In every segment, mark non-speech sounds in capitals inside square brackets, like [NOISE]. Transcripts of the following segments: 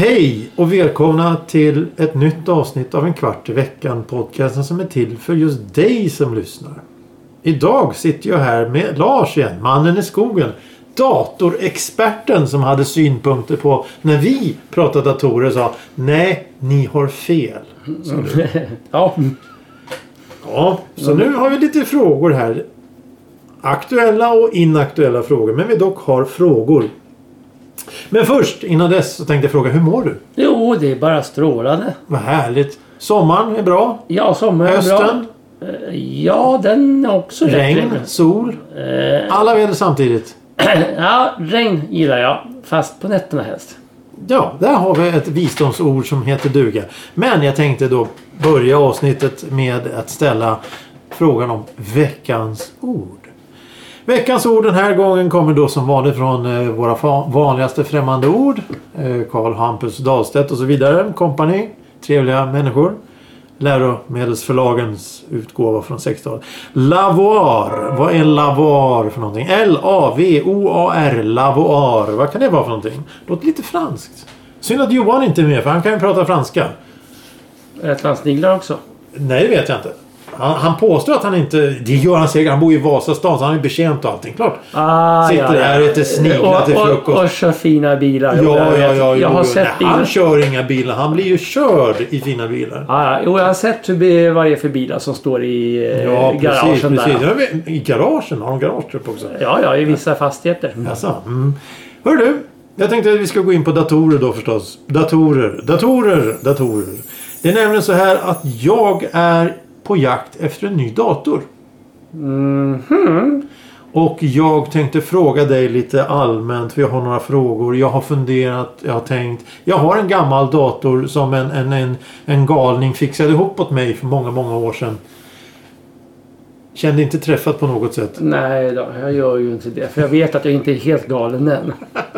Hej och välkomna till ett nytt avsnitt av En kvart i veckan. Podcasten som är till för just dig som lyssnar. Idag sitter jag här med Lars igen, mannen i skogen. Datorexperten som hade synpunkter på när vi pratade datorer sa Nej, ni har fel. [LAUGHS] Ja, Ja, så nu har vi lite frågor här. Aktuella och inaktuella frågor. Men vi dock har frågor. Men först, innan dess, så tänkte jag fråga hur mår du? jo det är bara strålande. Vad härligt. Sommaren är bra. Ja, sommaren är Hösten, bra. Eh, Ja, den är också rätt regn, trevlig. sol. Eh, Alla väder samtidigt. [CLEARS THROAT] Ja, regn gillar jag. Fast på nätterna helst. Ja, där har vi ett visdomsord som heter duga. Men jag tänkte då börja avsnittet med att ställa frågan om veckans ord. Veckans ord den här gången kommer då som vanligt från eh, våra vanligaste främmande ord. Eh, Karl Hampus Dahlstedt och så vidare. Company. Trevliga människor. Läromedelsförlagens utgåva från 60-talet. Lavoir. Vad är lavoir för någonting? L-A-V-O-A-R. Lavoir. Vad kan det vara för någonting? Låter lite franskt. Synd att Johan inte är med för han kan ju prata franska. Rättlandsniglar också. Nej, det vet jag inte. Han, han påstår att han inte... Det gör han säkert. Han bor i Vasastan så han är betjänt och allting. Klart. Ah, Sitter där och äter sniglar till frukost. och, och kör fina bilar. Ja, ja, vet. ja. Jag har jo. sett Nej, bilar. Han kör inga bilar. Han blir ju körd i fina bilar. Ah, jo, jag har sett hur, vad det är för bilar som står i eh, Ja, garagen precis. precis. där. Vet, I garagen. Har de garage uppe också? Ja, ja, i vissa fastigheter. Jaså? Mm. Hör du. Jag tänkte att vi ska gå in på datorer då förstås. Datorer, datorer, datorer. Det är nämligen så här att jag är på jakt efter en ny dator. Mhm. Och jag tänkte fråga dig lite allmänt. För jag har några frågor. Jag har funderat. Jag har tänkt. Jag har en gammal dator som en, en, en, en galning fixade ihop åt mig för många, många år sedan. Kände inte träffat på något sätt. Nej då, jag gör ju inte det. För jag vet att jag inte är helt galen än. [LAUGHS]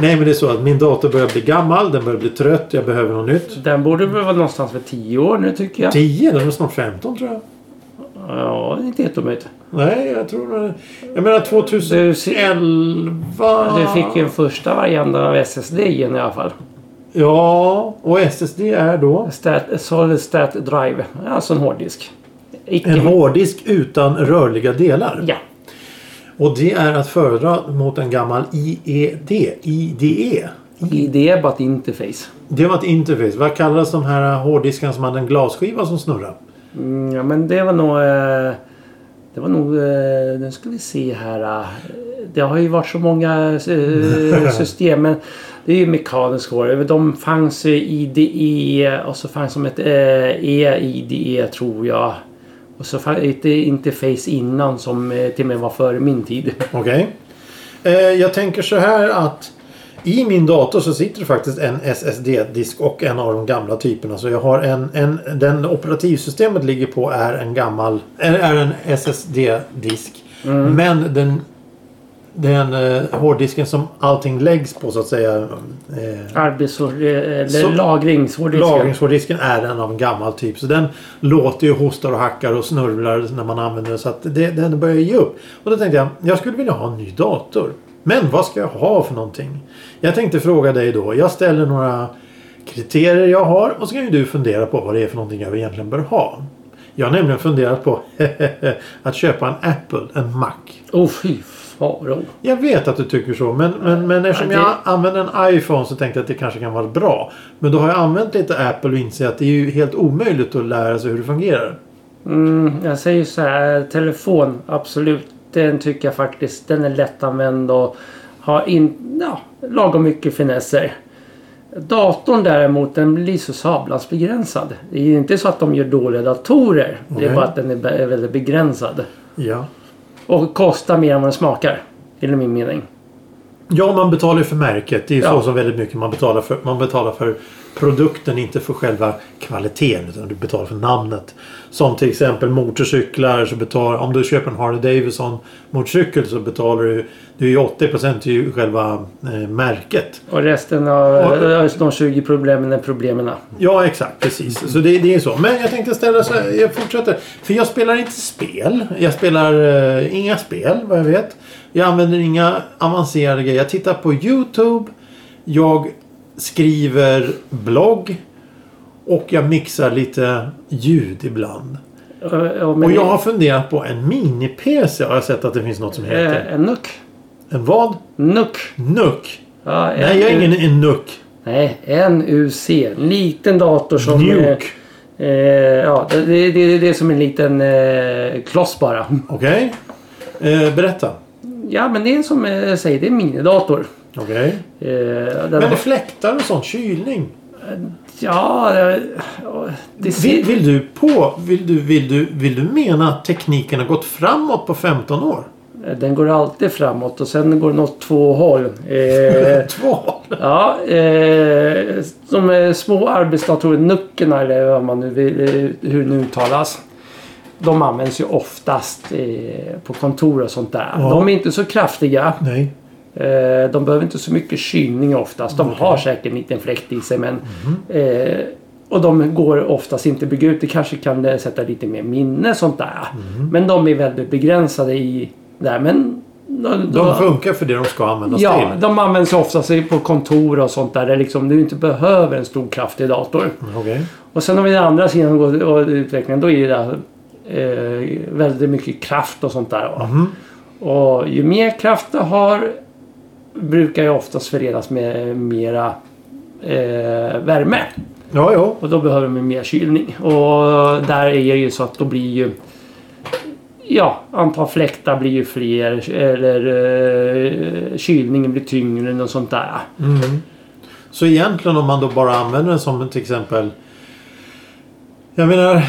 Nej men det är så att min dator börjar bli gammal. Den börjar bli trött. Jag behöver något nytt. Den borde väl vara någonstans för 10 år nu tycker jag. 10? Den är snart 15 tror jag. Ja, det är inte helt omöjligt. Nej, jag tror... Jag menar 2011... Du fick ju en första variant av SSD igen i alla fall. Ja, och SSD är då? Stat, solid Stat Drive. Alltså en hårddisk. Icke... En hårddisk utan rörliga delar. Ja. Och det är att föredra mot en gammal IED. IDE. IDE but interface. Det var ett interface. Vad kallas de här hårddiskarna som hade en glasskiva som snurrar? Mm, ja men det var nog... Eh, det var nog... Eh, nu ska vi se här. Eh, det har ju varit så många [LAUGHS] system. Men det är ju mekanisk hår. De fanns ju IDE och så fanns som ett EIDE tror jag. Och så ett interface innan som eh, till och med var före min tid. [LAUGHS] Okej. Eh, jag tänker så här att i min dator så sitter det faktiskt en SSD-disk och en av de gamla typerna. Så jag har en, en den operativsystemet ligger på är en gammal är, är en SSD-disk. Men den den eh, hårddisken som allting läggs på så att säga. Eh, Arbetshår... Eh, eller Så- lagringshårddiskar. Lagringshårddisken är en av en gammal typ. Så den låter ju hostar och hackar och snurvlar när man använder den. Så att det, den börjar ge upp. Och då tänkte jag, jag skulle vilja ha en ny dator. Men vad ska jag ha för någonting? Jag tänkte fråga dig då. Jag ställer några kriterier jag har och så kan ju du fundera på vad det är för någonting jag egentligen bör ha. Jag har nämligen funderat på [LAUGHS] att köpa en Apple, en Mac. Åh oh, fy faro. Jag vet att du tycker så men, men, men eftersom det- jag använder en iPhone så tänkte jag att det kanske kan vara bra. Men då har jag använt lite Apple och inser att det är ju helt omöjligt att lära sig hur det fungerar. Mm, jag säger så här, telefon absolut. Den tycker jag faktiskt, den är lättanvänd och har in, ja, lagom mycket finesser. Datorn däremot den blir så sablans begränsad. Det är inte så att de gör dåliga datorer. Det Okej. är bara att den är väldigt begränsad. Ja. Och kostar mer än vad den smakar. Enligt min mening. Ja, man betalar ju för märket. Det är ju Ja. så som väldigt mycket man betalar för. Man betalar för produkten, inte för själva kvaliteten utan du betalar för namnet. Som till exempel motorcyklar. Så betalar, om du köper en Harley Davidson motorcykel så betalar du du är ju 80% till själva eh, märket. Och resten av Och- de 20 problemen är problemen. Ja exakt, precis. Så det, det är så. Men jag tänkte ställa så här, jag fortsätter. För jag spelar inte spel. Jag spelar eh, inga spel vad jag vet. Jag använder inga avancerade grejer. Jag tittar på YouTube. Jag skriver blogg. Och jag mixar lite ljud ibland. Och, och, jag har funderat på en mini-PC. Har jag sett att det finns något som heter. eh, en nuck. En vad? Nuck. NUC? Ja, Nej, jag är ingen en NUC. Nej, NUC. En liten dator som... eh, Nuke. Eh, ja, det, det, det, är som en liten eh, kloss bara. Okej. Eh, berätta. Ja, men det är som jag säger, det är en minidator. Okej. Eh, den Men har- det fläktar och sånt. Kylning. Ja, det, det ser... Vill, vill du på... Vill du, vill, du, vill du mena att tekniken har gått framåt på 15 år? Den går alltid framåt och sen går den åt två håll. [LAUGHS] Eh, Två? ja, eh, de eh, små arbetsdatorerna, nuckerna eller vad man nu vill, eh, hur det nu uttalas. De används ju oftast på kontor och sånt där. Ja. De är inte så kraftiga. Nej. Eh, de behöver inte så mycket kylning oftast. De har säkert en liten fläkt i sig men eh, och de går oftast inte att bygga ut. Det kanske kan sätta lite mer minne sånt där. Men de är väldigt begränsade i där. Men de, De funkar för det de ska användas Ja, till. de används oftast på kontor och sånt där. Där liksom du inte behöver en stor kraftig dator. Okej. Och sen har vi den andra sidan och utvecklingen. Då är det eh, väldigt mycket kraft och sånt där. va. Och ju mer kraft du har brukar ju oftast förenas med mera eh, värme. Ja, ja. Och då behöver man mer kylning. Och där är det ju så att då blir ju Ja, antal fläktar blir ju fler eller eh, kylningen blir tyngre och sånt där. Mm. Så egentligen om man då bara använder den som till exempel... Jag menar...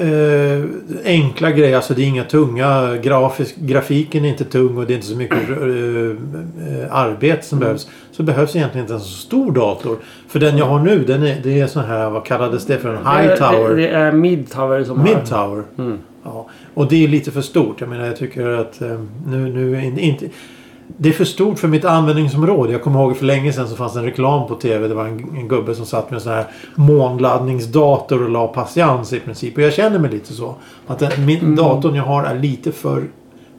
Eh, enkla grejer. Alltså det är inga tunga... Grafisk, grafiken är inte tung och det är inte så mycket eh, eh, arbete som behövs. Så behövs egentligen inte en så stor dator. För den jag har nu den är, det är sån här... Vad kallades det för? En high Det, tower? det, det är mid tower som Mid tower. Mm. Ja. Och det är lite för stort. Jag menar jag tycker att eh, nu, nu är in- inte... Det är för stort för mitt användningsområde. Jag kommer ihåg för länge sedan så fanns en reklam på TV. Det var en, en gubbe som satt med en sån här månladdningsdator och la patiens i princip. Och jag känner mig lite så. Att den, min Mm. datorn jag har är lite för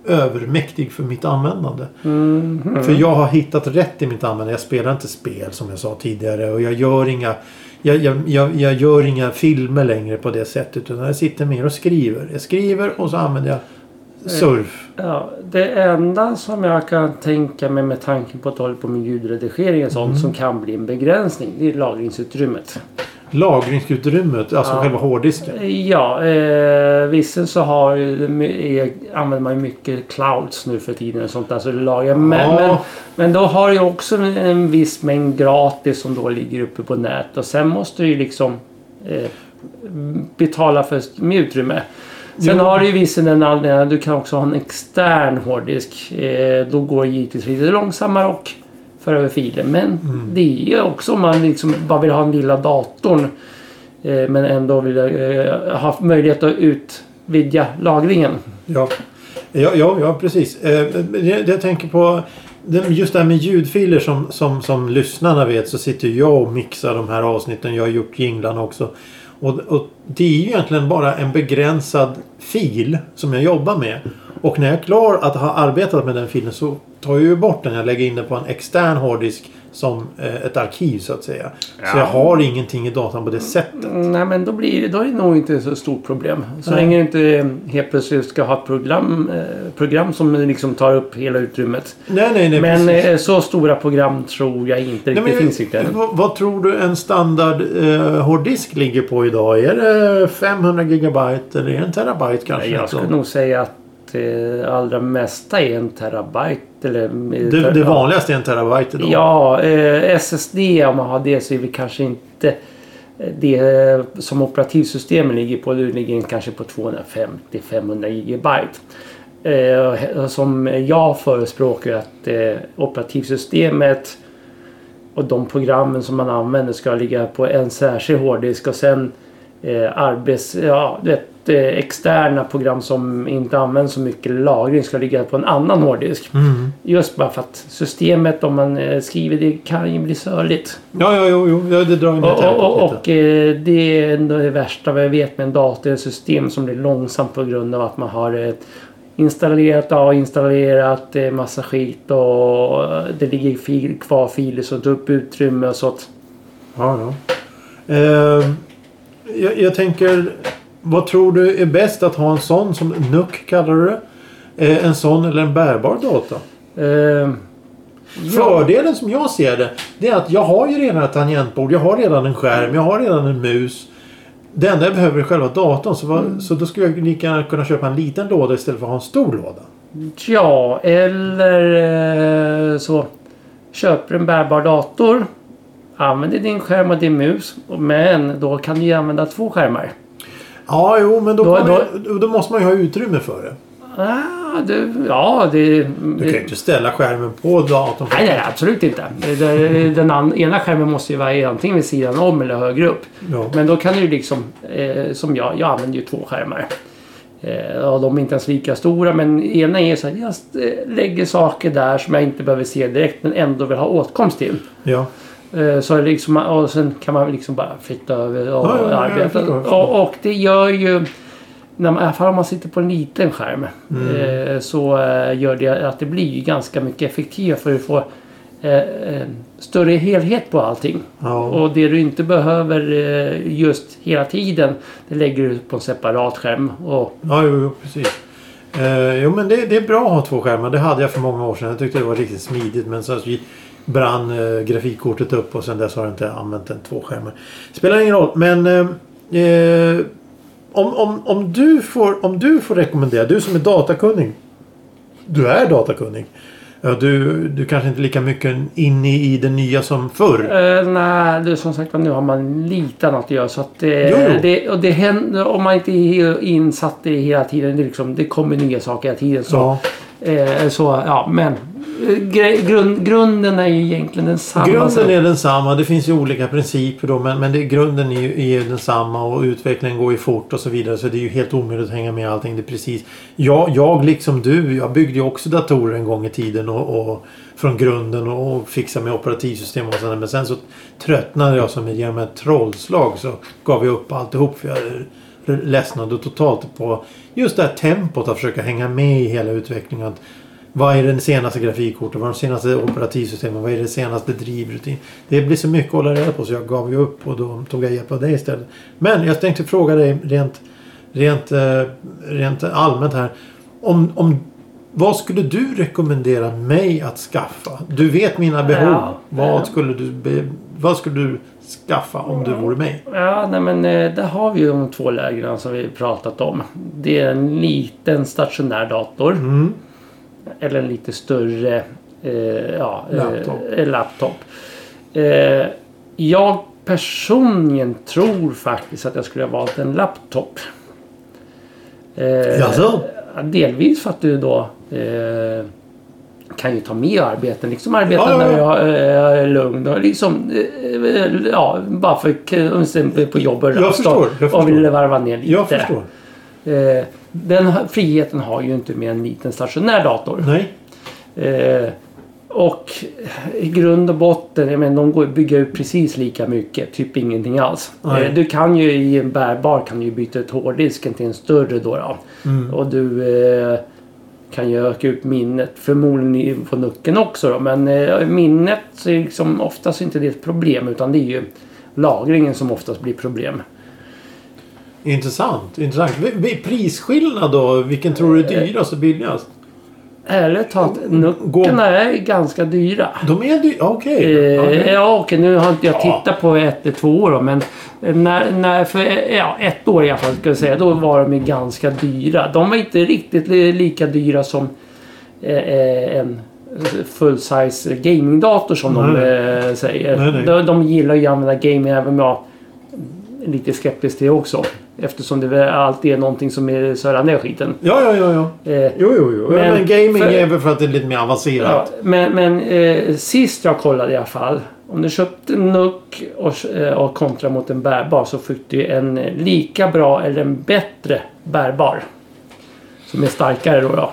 övermäktig för mitt användande. Mm. För jag har hittat rätt i mitt användande. Jag spelar inte spel som jag sa tidigare. Och jag gör inga jag, jag, jag, jag gör inga filmer längre på det sättet. Utan jag sitter mer och skriver. Jag skriver och så använder jag surf. Ja, det enda som jag kan tänka mig med tanken på att hålla på med ljudredigering och sånt Mm. som kan bli en begränsning. Det är lagringsutrymmet. Lagringsutrymmet, alltså Ja. själva hårddisken. Ja, eh, visserligen så har, är, använder man ju mycket clouds nu för tiden och sånt där. Så lagrar. Men, Ja. men, men då har ju också en, en viss mängd gratis som då ligger uppe på nät. Och sen måste du ju liksom eh, betala för med utrymme. Sen Jo. har du ju visserligen den anledningen du kan också ha en extern hårddisk. Eh, då går det givetvis lite långsammare och föra över filer. Men Mm. det är ju också om man liksom bara vill ha den lilla datorn. Eh, men ändå vill eh, ha möjlighet att utvidga lagringen. Ja, ja, ja, ja precis. Eh, jag, jag tänker på just det här med ljudfiler som, som, som lyssnarna vet så sitter jag och mixar de här avsnitten. Jag har gjort jinglarna också. Och, och det är ju egentligen bara en begränsad fil som jag jobbar med. Och när jag är klar att ha arbetat med den filen så tar jag ju bort den. Jag lägger in den på en extern hårddisk som eh, ett arkiv så att säga. Så Ja. jag har ingenting i datorn på det sättet. Nej men då, blir, det- då är det nog inte så stort problem. Så Nej. länge du inte eh, helt plötsligt ska ha ett program, eh, program som liksom tar upp hela utrymmet. Nej, nej, nej. men precis. så stora program tror jag inte Nej, riktigt men, finns riktigt. vad, vad tror du en standard eh, hårddisk ligger på idag? Är det 500 gigabyte eller är det en terabyte kanske? Jag skulle nog säga att det allra mesta är en terabyte. Eller, det, det vanligaste är en terabyte idag. Ja, eh, SSD om man har det så är det kanske inte eh, det som operativsystemet ligger på. Det ligger kanske på 250-500 gigabyte. Eh, som jag förespråkar att eh, operativsystemet Och de programmen som man använder ska ligga på en särskild hårddisk och sen eh, arbets... Ja, du vet, eh, externa program som inte används så mycket lagring ska ligga på en annan hårddisk. Mm. Just bara för att systemet om man eh, skriver det kan ju bli sörligt. Ja, ja, jo, jo, ja, det drar ju ner Och, och, tempot lite. och eh, det är ändå det värsta vad jag vet med en dator. Ett system som blir långsamt på grund av att man har eh, installerat och installerat eh, massa skit och eh, det ligger fil, kvar filer som tar upp utrymme och sånt. Ja, ja. Eh, jag, jag tänker, vad tror du är bäst att ha en sån som NUC kallar du det? Eh, en sån eller en bärbar data? Eh, Fördelen som jag ser det, det är att jag har ju redan ett tangentbord, jag har redan en skärm, jag har redan en mus. Det enda jag behöver är själva datorn. Så, vad, så då skulle jag lika gärna kunna köpa en liten låda istället för att ha en stor låda. Ja, eller eh, så köper en bärbar dator. Använder din skärm och din mus. Men då kan du ju använda två skärmar. Ja, jo, men då, Då- kommer jag- då måste man ju ha utrymme för det. Ah, det, ja, det... Du kan ju inte ställa skärmen på datorn. Nej, nej, absolut inte. Den an, ena skärmen måste ju vara antingen vid sidan om eller högre upp. Ja. Men då kan du ju liksom, eh, som jag, jag använder ju två skärmar. Eh, och de är inte ens lika stora men ena är så att jag eh, lägger saker där som jag inte behöver se direkt men ändå vill ha åtkomst till. ja. Eh, så liksom, och sen kan man liksom bara flytta över och Ja, ja, ja, arbeta. förstår. och, och det gör ju, när man, i alla fall om man sitter på en liten skärm, Mm. eh, så eh, gör det att det blir ganska mycket effektivare för du får eh, eh, större helhet på allting. ja. Och det du inte behöver eh, just hela tiden, det lägger du på en separat skärm. Och, Ja, jo precis. Eh, jo, men det, det är bra att ha två skärmar. Det hade jag för många år sedan. Jag tyckte det var riktigt smidigt. Men så brann eh, grafikkortet upp och sen dess har jag inte använt en två skärmar. Spelar ingen roll. Men eh, eh, om, om, om, du får, om du får rekommendera, du som är datakunnig. Du är datakunnig. Ja, du, du kanske inte lika mycket inne i det nya som förr. eh, nej, det, som sagt nu har man lite annat att göra. Så att, eh, Jo, jo. Det, och det händer, om man inte är insatt i hela tiden, det, liksom, det kommer nya saker hela tiden. Så, Ja. eh, så ja, men grund, grunden är ju egentligen densamma. Grunden så- är densamma. Det finns ju olika principer då. Men, men det, grunden är ju, är densamma och utvecklingen går ju fort och så vidare. Så det är ju helt omöjligt att hänga med allting. Det precis. Jag, jag liksom du. Jag byggde ju också datorer en gång i tiden. Och, och från grunden och, och fixade med operativsystem och sådär. Men sen så tröttnade jag som genom ett trollslag. Så gav jag upp alltihop. För jag ledsnade totalt på just det här tempot att försöka hänga med i hela utvecklingen. Att vad är den senaste grafikkortet? Vad är de senaste operativsystemen? Vad är det senaste drivrutin? Det blir så mycket att hålla reda på så jag gav ju upp och då tog jag hjälp av dig istället. Men jag tänkte fråga dig rent, rent, eh, rent allmänt här. Om, om, vad skulle du rekommendera mig att skaffa? Du vet mina behov. Ja, vad, skulle du be, vad skulle du skaffa om du vore mig? Ja, nej men eh, där har vi ju de två lägren som vi pratat om. Det är en liten stationär dator. Mm. Eller en lite större eh, ja, eh, Laptop. eh, laptop. Eh, jag personligen tror faktiskt att jag skulle ha valt en laptop. Eh, Jaså? ja, Delvis för att du då eh, kan ju ta med arbeten. Liksom arbeta Ja, när jag eh, är lugn. Och liksom, ja, bara för på jobbet. Jag förstår, jag Och förstår. vill varva ner lite. Jag förstår. Den friheten har ju inte med en liten stationär dator. Nej. Eh, och i grund och botten, jag menar, de går att bygga ut precis lika mycket. Typ ingenting alls. Eh, du kan ju i en bärbar kan du byta ut hårddisken till en större då. då. Mm. Och du eh, kan ju öka ut minnet. Förmodligen på nucken också då. Men eh, minnet är liksom oftast inte det ett problem. Utan det är ju lagringen som oftast blir problem. Intressant. intressant. Prisskillnad då? Vilken tror du är dyrast och billigast? Ärligt talat, nuckerna är ganska dyra. De är dyra? Okej. Eh, Ja, ja, okej, nu har inte jag Ja. tittat på ett eller två år då, men när, när, för eh, ja, ett år i alla fall ska jag säga, då var de ju ganska dyra. De var inte riktigt li- lika dyra som eh, eh, en full size gamingdator som de Nej. eh, säger. Nej, nej. De, de gillar ju att använda gaming även om jag är lite skeptisk till det också. Eftersom det väl alltid är någonting som är sörar ner skiten. Ja, ja, ja. ja. Eh, Jo, jo, jo. Men, Men gaming för- är väl för att det är lite mer Ja, avancerat. men men eh, sist jag kollade i alla fall. Om du köpte en NUC och, eh, och kontra mot en bärbar så fick du en eh, lika bra eller en bättre bärbar. Som är starkare då. då.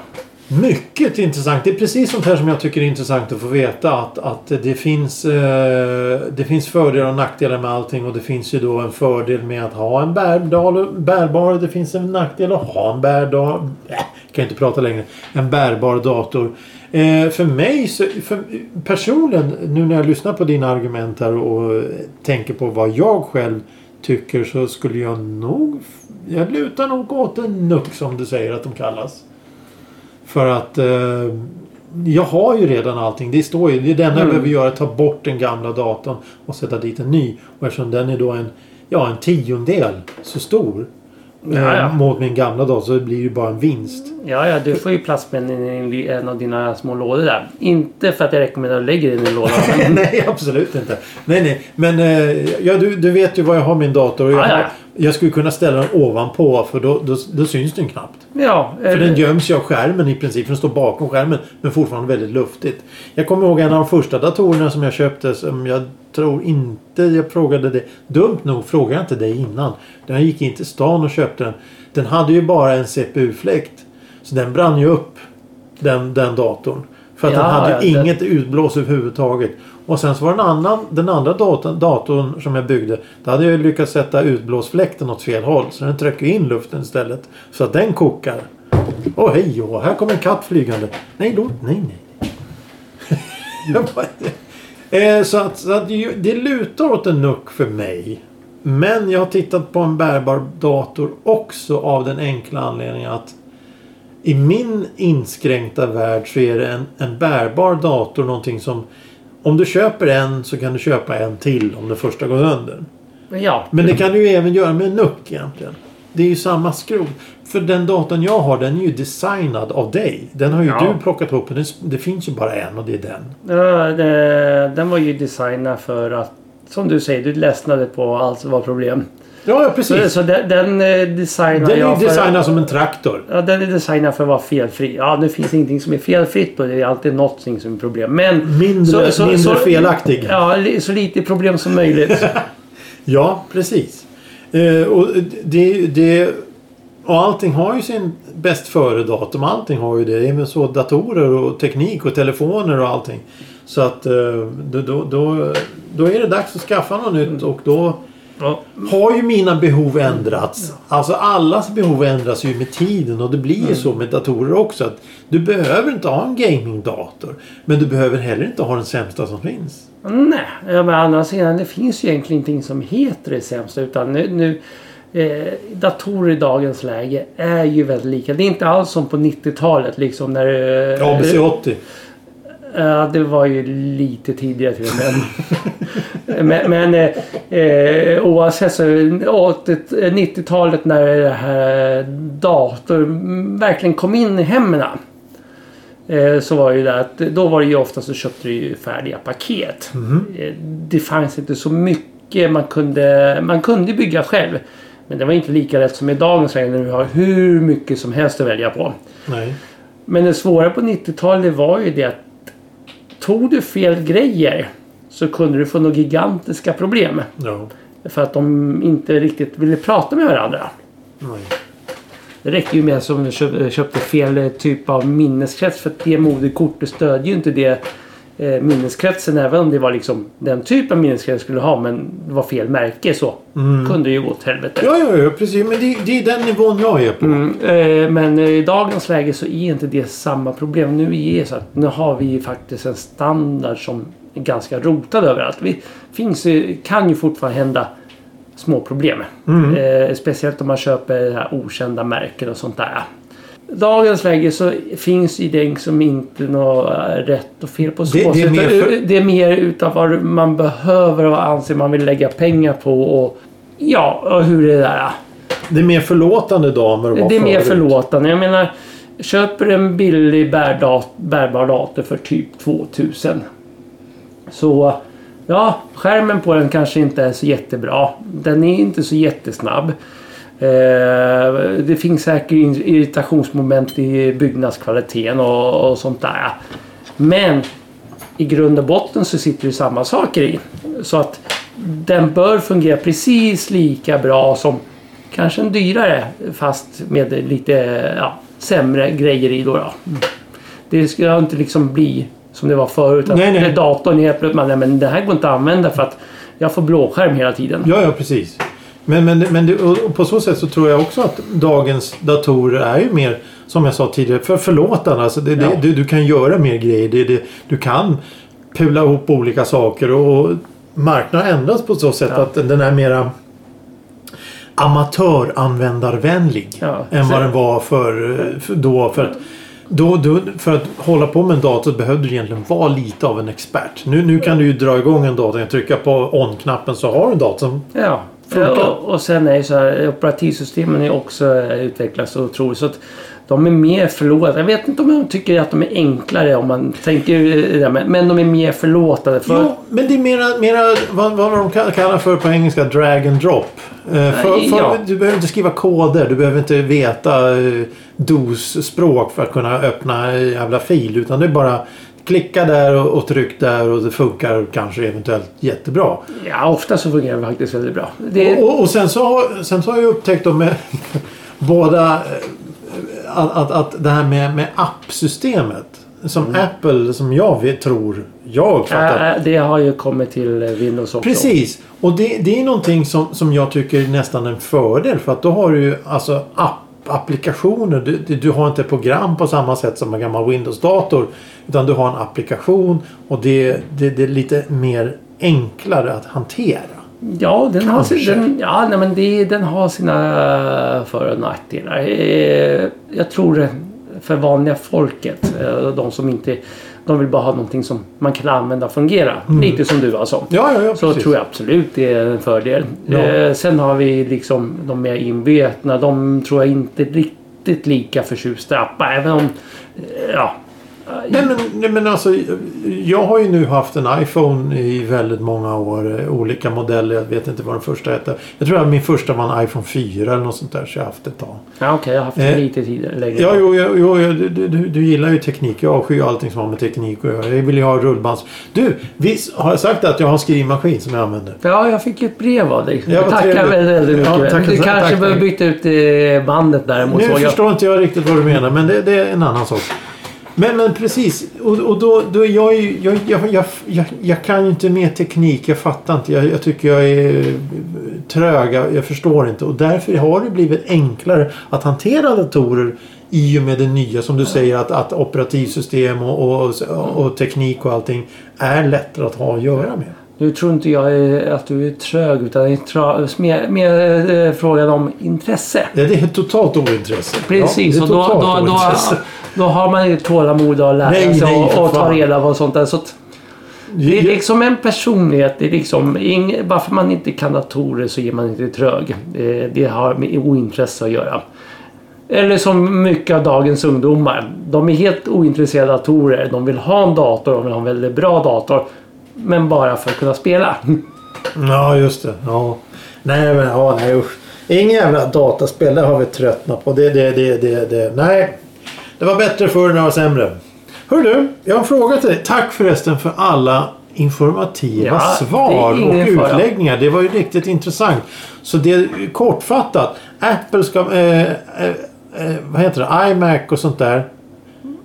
Mycket intressant. Det är precis sånt här som jag tycker är intressant att få veta. Att, att det, finns, eh, det finns fördelar och nackdelar med allting. Och det finns ju då en fördel med att ha en bärbar. bärbar det finns en nackdel att ha en bärbar. Äh, eh, kan inte prata längre. En bärbar dator. Eh, för mig, så, för, personligen, nu när jag lyssnar på dina argument här och tänker på vad jag själv tycker så skulle jag nog... Jag lutar nog åt en nuck som du säger att de kallas. För att eh, jag har ju redan allting. Det står ju. Det enda jag Mm. behöver göra är att ta bort den gamla datorn och sätta dit en ny. Och eftersom den är då en, ja, en tiondel så stor. eh, Ja, ja. Mot min gamla dator så blir det ju bara en vinst. Ja, ja, du får ju plats med en, en, av dina små lådor där. Inte för att jag rekommenderar att du lägger den i lådan. [LAUGHS] nej, absolut inte. Nej, nej. Men eh, ja, du, du vet ju var jag har min dator. Och jag, Ja, ja. har- jag skulle kunna ställa den ovanpå för då, då, då syns den knappt. ja, För den göms ju av skärmen i princip. Den står bakom skärmen. Men fortfarande väldigt luftigt. Jag kommer ihåg en av de första datorerna som jag köpte. Som jag tror inte jag frågade det. Dumt nog frågade jag inte dig innan. Den gick in till stan och köpte den. Den hade ju bara en CPU-fläkt. Så den brann ju upp. Den, den datorn. För att Ja, den hade ja, inget utblås överhuvudtaget. Och sen så var den, annan, den andra datorn, datorn som jag byggde. Då hade jag lyckats sätta utblåsfläkten åt fel håll. Så den trycker in luften istället. Så att den kokar. Åh hej oh, här kommer en katt flygande. Nej, låt, nej, nej. [LAUGHS] Eh, så att, så att det lutar åt en nuck för mig. Men jag har tittat på en bärbar dator också av den enkla anledningen att i min inskränkta värld så är det en, en bärbar dator någonting som om du köper en så kan du köpa en till om den första går sönder. ja. Men det kan du ju även göra med en nuck egentligen. Det är ju samma skrot. För den datorn jag har den är ju designad av dig. Den har ju Ja. du plockat ihop. Det, det finns ju bara en och det är den. Ja, det, den var ju designad för att, som du säger, du ledsnade på allt som var problem. Ja, ja Så, precis. så den, den eh, designar Den är designad som en traktor. Ja, den är designad för att vara felfri. Ja, det finns ingenting som är felfritt och det är alltid någonting som är problem. Men... Mindre, mindre felaktig. Ja, så lite problem som möjligt. [LAUGHS] Ja, precis. Eh, och det, det, och allting har ju sin bäst före-datum. Allting har ju det. Även så datorer och teknik och telefoner och allting. Så att eh, då, då, då, är det dags att skaffa något nytt och då Ja, har ju mina behov ändrats. Alltså allas behov ändras ju med tiden och det blir ju så med datorer också. att Du behöver inte ha en gamingdator. Men du behöver heller inte ha den sämsta som finns. Nej, men andra sidan det finns ju egentligen ingenting som heter det sämsta. Utan nu, nu eh, datorer i dagens läge är ju väldigt lika. Det är inte alls som på 90-talet liksom när... Eh, ABC 80. Ja, det var ju lite tidigare till med. [LAUGHS] men men eh, eh, oavsett så 80 90-talet när det här datorn verkligen kom in i hemmen. Eh, så var ju det att då var det ju oftast så köpte du ju färdiga paket. Eh, det fanns inte så mycket man kunde, man kunde bygga själv. Men det var inte lika lätt som i dagens läge när du har hur mycket som helst att välja på. Nej. Men det svåra på 90-talet var ju det att tog du fel grejer så kunde du få några gigantiska problem. Ja. För att de inte riktigt ville prata med varandra. Nej. Det räcker ju med som du köp- köpte fel typ av minneskrets för att det moderkortet stödjer ju inte det eh, minneskretsen även om det var liksom den typ av minneskrets skulle ha men det var fel märke så kunde det ju gå åt helvete. Ja, ja, ja, precis. Men det, det är den nivån jag är på. Mm, eh, men eh, i dagens läge så är inte det samma problem. Nu är det så att nu har vi faktiskt en standard som är ganska rotad överallt. Det finns, kan ju fortfarande hända små problem. Eh, speciellt om man köper här okända märken och sånt där. Dagens läge så finns ju det som inte något eh, rätt och fel på så Det- det är mer för- det är mer utav vad man behöver och vad anser man vill lägga pengar på och ja, och hur det är där. Det är mer förlåtande idag än vad det var Det är mer förut. förlåtande. Jag menar, köper en billig bärdat, bärbar dator för typ 2000. Så ja, skärmen på den kanske inte är så jättebra. Den är inte så jättesnabb. Eh, det finns säkert irritationsmoment i byggnadskvaliteten och, och sånt där. Men i grund och botten så sitter det samma saker i. Så att den bör fungera precis lika bra som kanske en dyrare fast med lite ja, sämre grejer i. Då, då. Det ska inte liksom bli som det var förut. Att Nej, nej. datorn helt plötsligt. Man, nej, men det här går inte att använda för att jag får blåskärm hela tiden. Ja, ja precis. Men, men, men det, och och på så sätt så tror jag också att dagens datorer är ju mer som jag sa tidigare för förlåtande. Alltså det, det, Ja. du, du kan göra mer grejer. Det, det, du kan pula ihop olika saker och, och marknaden har ändrats på så sätt Ja. att den är mera amatöranvändarvänlig Ja. än vad den var för, för då. För att, då, då, för att hålla på med en dator behövde du egentligen vara lite av en expert. Nu, nu kan du ju dra igång en dator. Trycka på on-knappen så har du en dator som Ja. Funkar. Och, och sen är ju så här, operativsystemen är också eh, utvecklats så otroligt. Så att de är mer förlåtande. Jag vet inte om jag tycker att de är enklare om man tänker det, men, men de är mer förlåtande. För, Jo, men det är mera, mera vad, vad de ka- kallar för på engelska drag and drop. Eh, för, för, ja. Du behöver inte skriva koder. Du behöver inte veta eh, DOS-språk för att kunna öppna en jävla fil. Utan det är bara klicka där och, och tryck där och det funkar kanske eventuellt jättebra. Ja, ofta så fungerar det faktiskt väldigt bra. Det, Och, och sen, så har, sen så har jag upptäckt då med [LAUGHS] båda eh, att, att, att det här med, med appsystemet. Som Mm. Apple, som jag tror jag uppfattar. äh, det har ju kommit till Windows också. Precis. Och det, det är någonting som, som jag tycker är nästan en fördel. För att då har du ju alltså app, applikationer. Du, du, har inte program på samma sätt som en gammal Windows-dator. Utan du har en applikation och det, det, det är lite mer enklare att hantera. Ja, den har, sin, ja nej, men det, den har sina för och nackdelar. Eh, Jag tror det för vanliga folket, eh, de som inte de vill bara ha någonting som man kan använda och fungera. Lite som du alltså. Ja, ja, ja. Så precis. tror jag absolut det är en fördel. Ja. Eh, sen har vi liksom de mer invetna. De tror jag inte riktigt lika förtjusta i appar. Även om... eh, Ja. Nej men, nej men alltså jag har ju nu haft en iPhone i väldigt många år. eh, Olika modeller. Jag vet inte vad den första hette. Jag tror att min första var en iPhone 4 eller något sånt där. Så jag har haft ett tag. Ja, Okej, jag har haft Eh, lite tidigare. Längre. Ja, jo, jo, jo du, du, du, du gillar ju teknik. Jag avskyr ju allting som har med teknik att göra. Jag vill ju ha rullbands... Du, visst har jag sagt att jag har en skrivmaskin som jag använder? Ja, jag fick ju ett brev av dig. Ja, vad tackar väldigt, mycket. Ja, tack, du kanske behöver byta ut eh, bandet däremot. Nu jag. förstår inte jag riktigt vad du menar men det, det är en annan sak. Men, men precis. Och, och då, då jag. Jag, jag, jag, jag, kan ju inte mer teknik. Jag fattar inte. Jag, jag tycker jag är trög. Jag, förstår inte. Och därför har det blivit enklare att hantera datorer i och med det nya. Som du säger att, att operativsystem och, och, och teknik och allting är lättare att ha att göra med. Nu tror inte jag att du är trög utan det är tra- mer, mer eh, frågan om intresse. Ja, det är totalt ointresse. Precis, ja, och då, då, då, ointresse. Då har man ju tålamod att lära Nej, sig nej, och, och ta reda på sånt där. Så att det är liksom en personlighet. Det är liksom ing, bara för man inte kan datorer så är man inte trög. Det, det har med ointresse att göra. Eller som mycket av dagens ungdomar. De är helt ointresserade av datorer. De vill ha en dator, de vill ha en väldigt bra dator. Men bara för att kunna spela. [LAUGHS] Ja, just det. Ja. Nej, men ja, nej usch. Ingen jävla dataspel, det har vi tröttnat på. Det, det, det, det, det. Nej. Det var bättre förr när det var sämre. Hör du, jag har en fråga till dig. Tack förresten för alla informativa Ja, svar och utläggningar. Det var ju riktigt intressant. Så det är kortfattat. Apple ska... Eh, eh, eh, vad heter det? iMac och sånt där.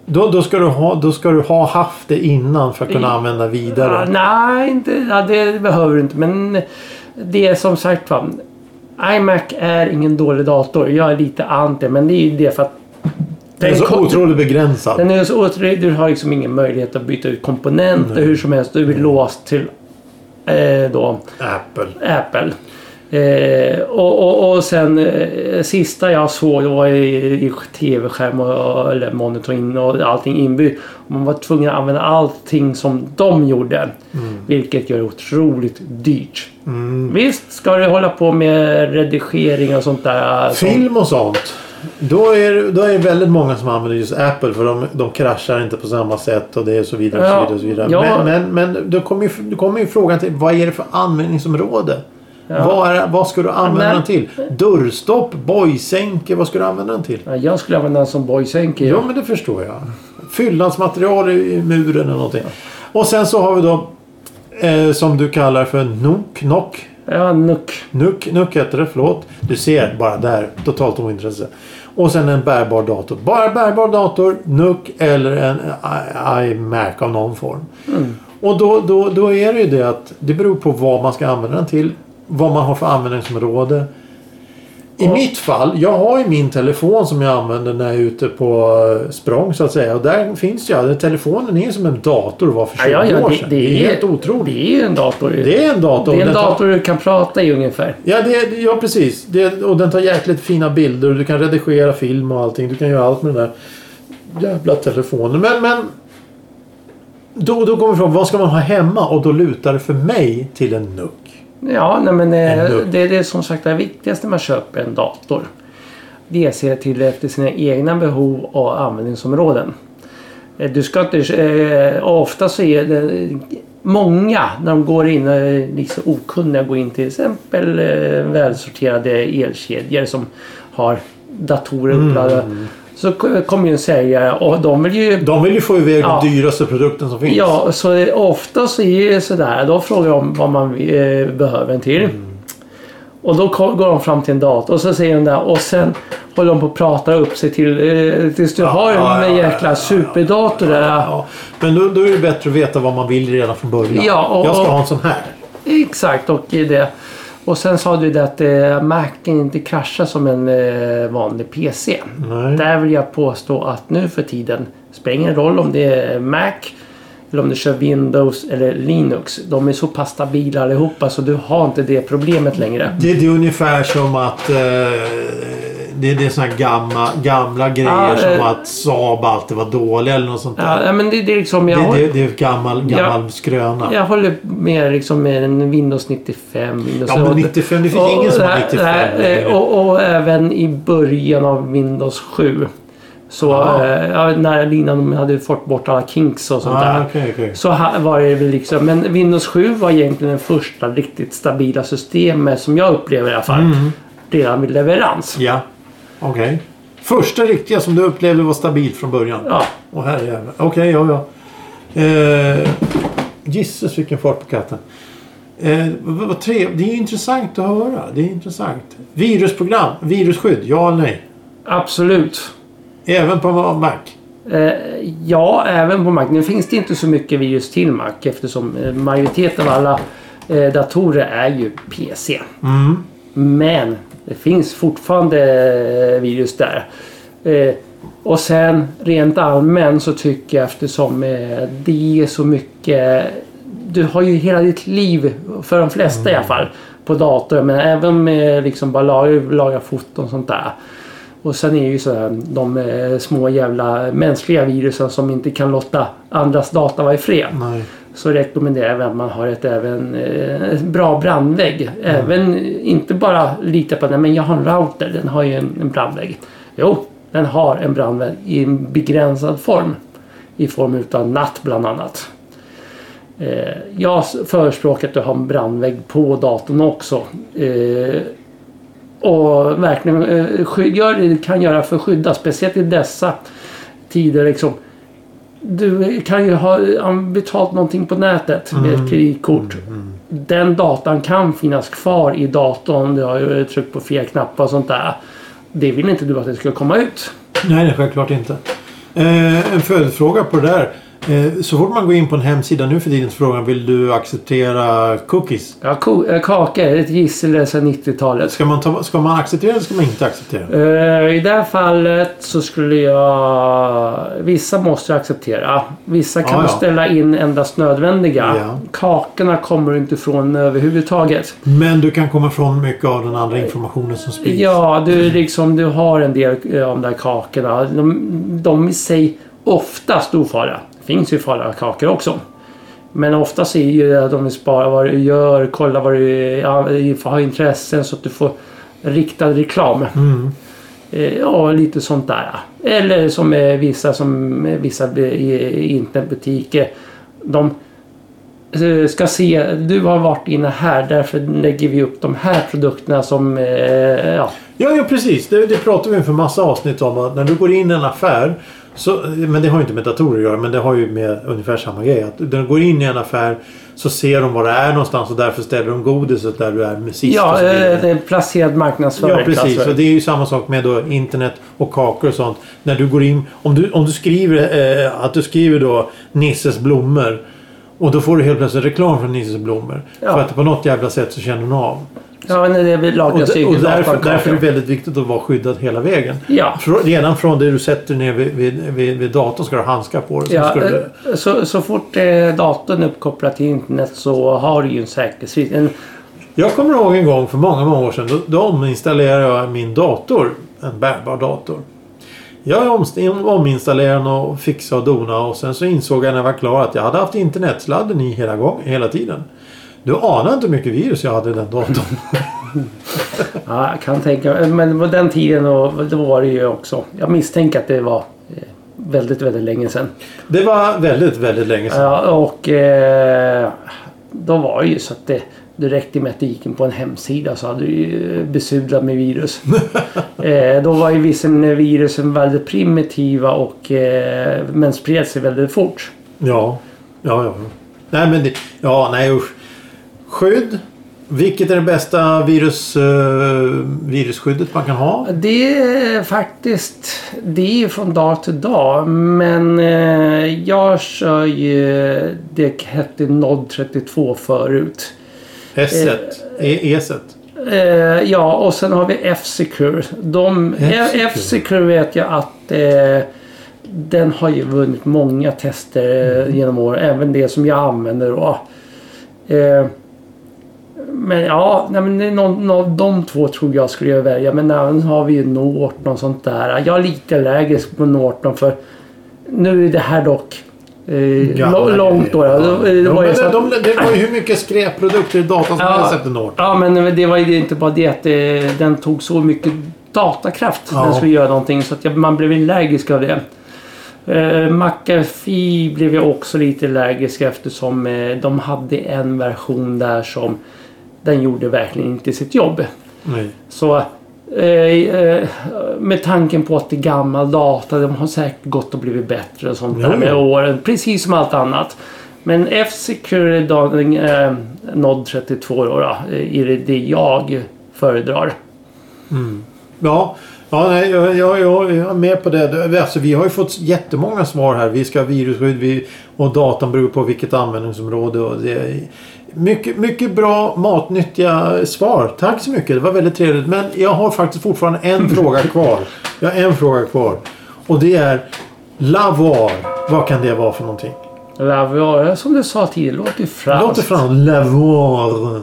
Då, då, ska du ha, då ska du ha haft det innan för att kunna använda vidare. Ja, nej, inte, ja, det behöver du inte. Men det är som sagt va. iMac är ingen dålig dator. Jag är lite anti, men det är ju det för att Den är så kom- otroligt begränsad. Den är så otrolig. Du har liksom ingen möjlighet att byta ut komponenter Nej. hur som helst. Du är låst till eh, då Apple. Apple. Eh, och, och, och sen eh, sista jag såg det var i, i tv-skärm och, eller monitor in och allting inbyggt. Man var tvungen att använda allting som de gjorde. Vilket gör det otroligt dyrt. Mm. Visst ska du hålla på med redigering och sånt där. som- Film och sånt. Då är, då är det väldigt många som använder just Apple för de, de kraschar inte på samma sätt och det är så vidare. Och så Ja, vidare, så vidare. ja. Men, men, men då kommer ju, då kommer ju frågan till vad är det för användningsområde? Ja. Vad, är, vad ska du använda den till? Dörrstopp? Bojsänke? Vad ska du använda den till? Ja, Jag skulle använda den som boysänke. Ja, Ja. men det förstår jag. Fyllnadsmaterial i i muren eller någonting. Och sen så har vi då eh, som du kallar för NOK. NOK. Ja, nuck. NUK, NUK heter det, förlåt. Du ser bara där, totalt ointresse. Och sen en bärbar dator. Bara bärbar dator, NUK eller en iMac av någon form. Och då, då, då är det ju det att det beror på vad man ska använda den till. Vad man har för användningsområde. I mitt fall, jag har ju min telefon som jag använder när jag är ute på eh, språng så att säga. Och där finns ju, telefonen är som en dator var för 20 Ja, ja, år det, sedan. det, är helt otroligt. Det är ju en dator. Det är en dator. Det är en Den tar- dator du kan prata i ungefär. Ja, det, ja precis. Det, och den tar jäkligt fina bilder du kan redigera film och allting. Du kan göra allt med den där jävla telefonen. Men, men då, då kommer vi från vad ska man ha hemma? Och då lutar det för mig till en NUC. Ja, nej, men En eh, nuck. det är det som sagt det viktigaste när man köper en dator. Det är att se till efter sina egna behov och användningsområden. Eh, Du ska inte... Eh, ofta så är det många när de går in, liksom okunniga, går in till exempel eh, välsorterade elkedjor som har datorer uppladdade. Så kommer ju en säljare och de vill ju De vill ju få iväg Ja. den dyraste produkten som finns. Ja, så ofta så är det sådär. Då frågar de vad man eh, behöver den till. Mm. Och då går de fram till en dator och så säger de där och sen håller de på att prata upp sig till eh, tills du Ja, har en ja, ja, ja, jäkla superdator där. Men då, då är det bättre att veta vad man vill redan från början. Ja, och- jag ska ha en sån här. Exakt och det. Och sen sa du det att eh, Macen inte kraschar som en eh, vanlig PC. Nej. Där vill jag påstå att nu för tiden spelar ingen roll om det är Mac eller om du kör Windows eller Linux. De är så pass stabila allihopa så du har inte det problemet längre. Det, det är ungefär som att eh, det, det är såna här gamla, gamla grejer Ja, som eh, att Saab alltid var dålig eller något sånt där. Ja, men det, det är liksom... Jag, Det, håller- det, det är gammal, gammal skröna. jag håller med liksom med en Windows 95. Windows Ja, men 95, det finns Och- ingen som har nej, 95 nej, längre. och, och även i början av Windows 7. Så Ja. eh, ja, när linan hade fått bort alla kinks och sånt Ah, där. okej, okej. Så var det väl liksom. Men Windows 7 var egentligen det första riktigt stabila systemet som jag upplever i alla fall. Mm. Redan vid leverans. Ja, okej. Första riktiga som du upplevde var stabilt från början? Ja. Åh herrejävlar. Okej, ja, ja. Eh, Gisses vilken fart på katten. Eh, vad, vad trevligt. Det är intressant att höra. Det är intressant. Virusprogram. Virusskydd. Ja eller nej? Absolut. Även på Mac? Eh, ja, även på Mac. Nu finns det inte så mycket virus till Mac eftersom eh, majoriteten av alla eh, datorer är ju PC. Mm. Men det finns fortfarande eh, virus där. Eh, och sen rent allmänt så tycker jag eftersom eh, det är så mycket... Du har ju hela ditt liv, för de flesta i alla fall, på dator. Men även med liksom bara laga, laga foton och sånt där. Och sen är ju så här, de små jävla mänskliga virusen som inte kan låta andras data vara i fred Nej. Så rekommenderar jag att man har ett även eh, ett bra brandvägg. Även inte bara lita på den, men jag har en router, den har ju en, en brandvägg. Jo, den har en brandvägg i en begränsad form. I form utav natt bland annat. Eh, jag förespråkar att du har en brandvägg på datorn också. Eh, och verkligen eh, gör det du kan göra för att skydda, speciellt i dessa tider. Liksom. Du kan ju ha betalt någonting på nätet med ett kreditkort. Den datan kan finnas kvar i datorn. Du har ju tryckt på fel knappar och sånt där. Det vill inte du att det ska komma ut. Nej, nej, självklart inte. Eh, en följdfråga på det där. Eh, så fort man går in på en hemsida nu för tiden så frågan vill du acceptera cookies? Ja, ko- äh, kaka är ett gissel sedan 90-talet. Ska man, ta, ska man acceptera eller ska man inte acceptera? Eh, I det här fallet så skulle jag... Vissa måste jag acceptera. Vissa kan du ja. ställa in endast nödvändiga. Ja. Kakorna kommer du inte ifrån överhuvudtaget. Men du kan komma ifrån mycket av den andra informationen som sprids. Ja, du, liksom, du har en del eh, av de där kakorna. De, de i sig oftast ofarliga. Finns ju farliga kakor också. Men oftast är ju det att de vill spara vad du gör, kolla vad du har intressen så att du får riktad reklam. Mm. Eh, Ja, lite sånt där. Eller som eh, vissa som eh, vissa internetbutiker. De ska se, du har varit inne här, därför lägger vi upp de här produkterna som, ja. Ja, ja precis. Det, det pratade vi för massa avsnitt om. Att när du går in i en affär. Så, men det har ju inte med datorer att göra. Men det har ju med ungefär samma grej. Att du går in i en affär så ser de var det är någonstans och därför ställer de godiset där du är med sist. och Ja, eh, det är placerad marknadsföring. Ja precis. Och det är ju samma sak med då internet och kakor och sånt. När du går in. Om du, om du skriver eh, att du skriver då Nisses blommor. Och då får du helt plötsligt reklam från Nisses blommor. Ja. För att på något jävla sätt så känner de av. Ja, men det Och, lagras och i därför, därför är det väldigt viktigt att vara skyddad hela vägen. Ja. Redan från det du sätter ner vid, vid, vid, vid datorn ska du ha handskar på dig. Ja, du, eh, så, så fort eh, datorn är uppkopplad till internet så har du ju en säkerhetsrisk. En, Jag kommer ihåg en gång för många, många år sedan. Då, då ominstallerade jag min dator. En bärbar dator. Jag om- ominstallerade den och fixade och donade och sen så insåg jag när jag var klar att jag hade haft internetsladden i hela, gång, hela tiden. Du anar inte hur mycket virus jag hade den datorn. [LAUGHS] ja, jag kan tänka mig. Men på den tiden då, då var det ju också. Jag misstänker att det var eh, väldigt, väldigt länge sedan. Det var väldigt, väldigt länge sedan. Ja, och eh, då var det ju så att det, det räckte med att du gick in på en hemsida så hade du ju besudlat med virus. [LAUGHS] eh, då var ju vissa virusen väldigt primitiva och eh, men spred sig väldigt fort. Ja, ja, ja. Nej, men det, ja, nej usch. Skydd. Vilket är det bästa virus, eh, virusskyddet man kan ha? Det är faktiskt, det är från dag till dag. Men eh, jag kör ju, det hette Nod 32 förut. S1. E- E1. Eh, ja, och sen har vi F-Secure. F-Secure. Vet jag att eh, den har ju vunnit många tester eh, genom åren. Även det som jag använder då. Eh, men ja, nej, men det någon, någon, de två tror jag skulle jag välja. Men även har vi ju Norton och sånt där. Jag är lite allergisk på Norton för nu är det här dock eh, långt då. Ja. Det, Ja, var ju det, att- de, det var ju hur mycket skräpprodukter i datorn som Ja. helst efter Norton. Ja, men det var ju inte bara det att eh, den tog så mycket datakraft Ja. den skulle göra någonting så att man blev allergisk av det. Eh, McAfee blev jag också lite allergisk eftersom eh, de hade en version där som den gjorde verkligen inte sitt jobb. Nej. Så eh, eh, med tanken på att det är gammal data, de har säkert gått och blivit bättre och sånt Jo, där med åren. Precis som allt annat. Men F-Secure eh, Nod 32 då, då, eh, är det det jag föredrar. Ja, ja nej, jag, jag, jag är med på det. Alltså, vi har ju fått jättemånga svar här. Vi ska ha virusskydd vi, och datan beror på vilket användningsområde. Och det är mycket, mycket bra matnyttiga svar. Tack så mycket. Det var väldigt trevligt. Men jag har faktiskt fortfarande en [LAUGHS] fråga kvar. Jag har en fråga kvar. Och det är Lavoir. Vad kan det vara för någonting? Lavoir, som du sa tidigare, låter franskt. låter fram Lavoir.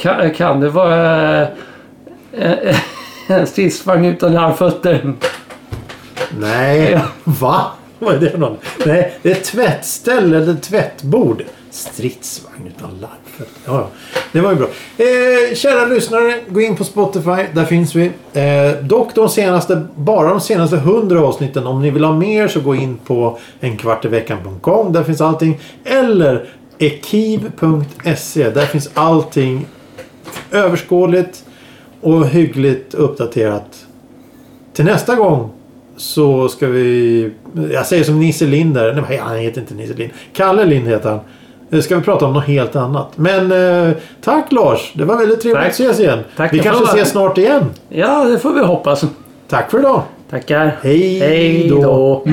Kan, kan det vara eh, [LAUGHS] en stridsvagn utan larmfötter? Nej, va? Vad är det för något? Nej, det är ett tvättställe eller tvättbord. Stridsvagn utan larv. Ja, ja. Det var ju bra. Eh, kära lyssnare, gå in på Spotify. Där finns vi. Eh, dock de senaste, bara de senaste 100 avsnitten. Om ni vill ha mer så gå in på enkvartiveckan.com. Där finns allting. Eller ekiv.se. Där finns allting överskådligt och hyggligt uppdaterat. Till nästa gång så ska vi... Jag säger som Nisse Lind där. Nej, han heter inte Nisse Lind. Kalle Lind heter han. Nu ska vi prata om något helt annat. Men eh, tack Lars. Det var väldigt trevligt Tack. att ses igen. Tack vi kanske ses snart igen. Ja, det får vi hoppas. Tack för idag. Tackar. Hej då.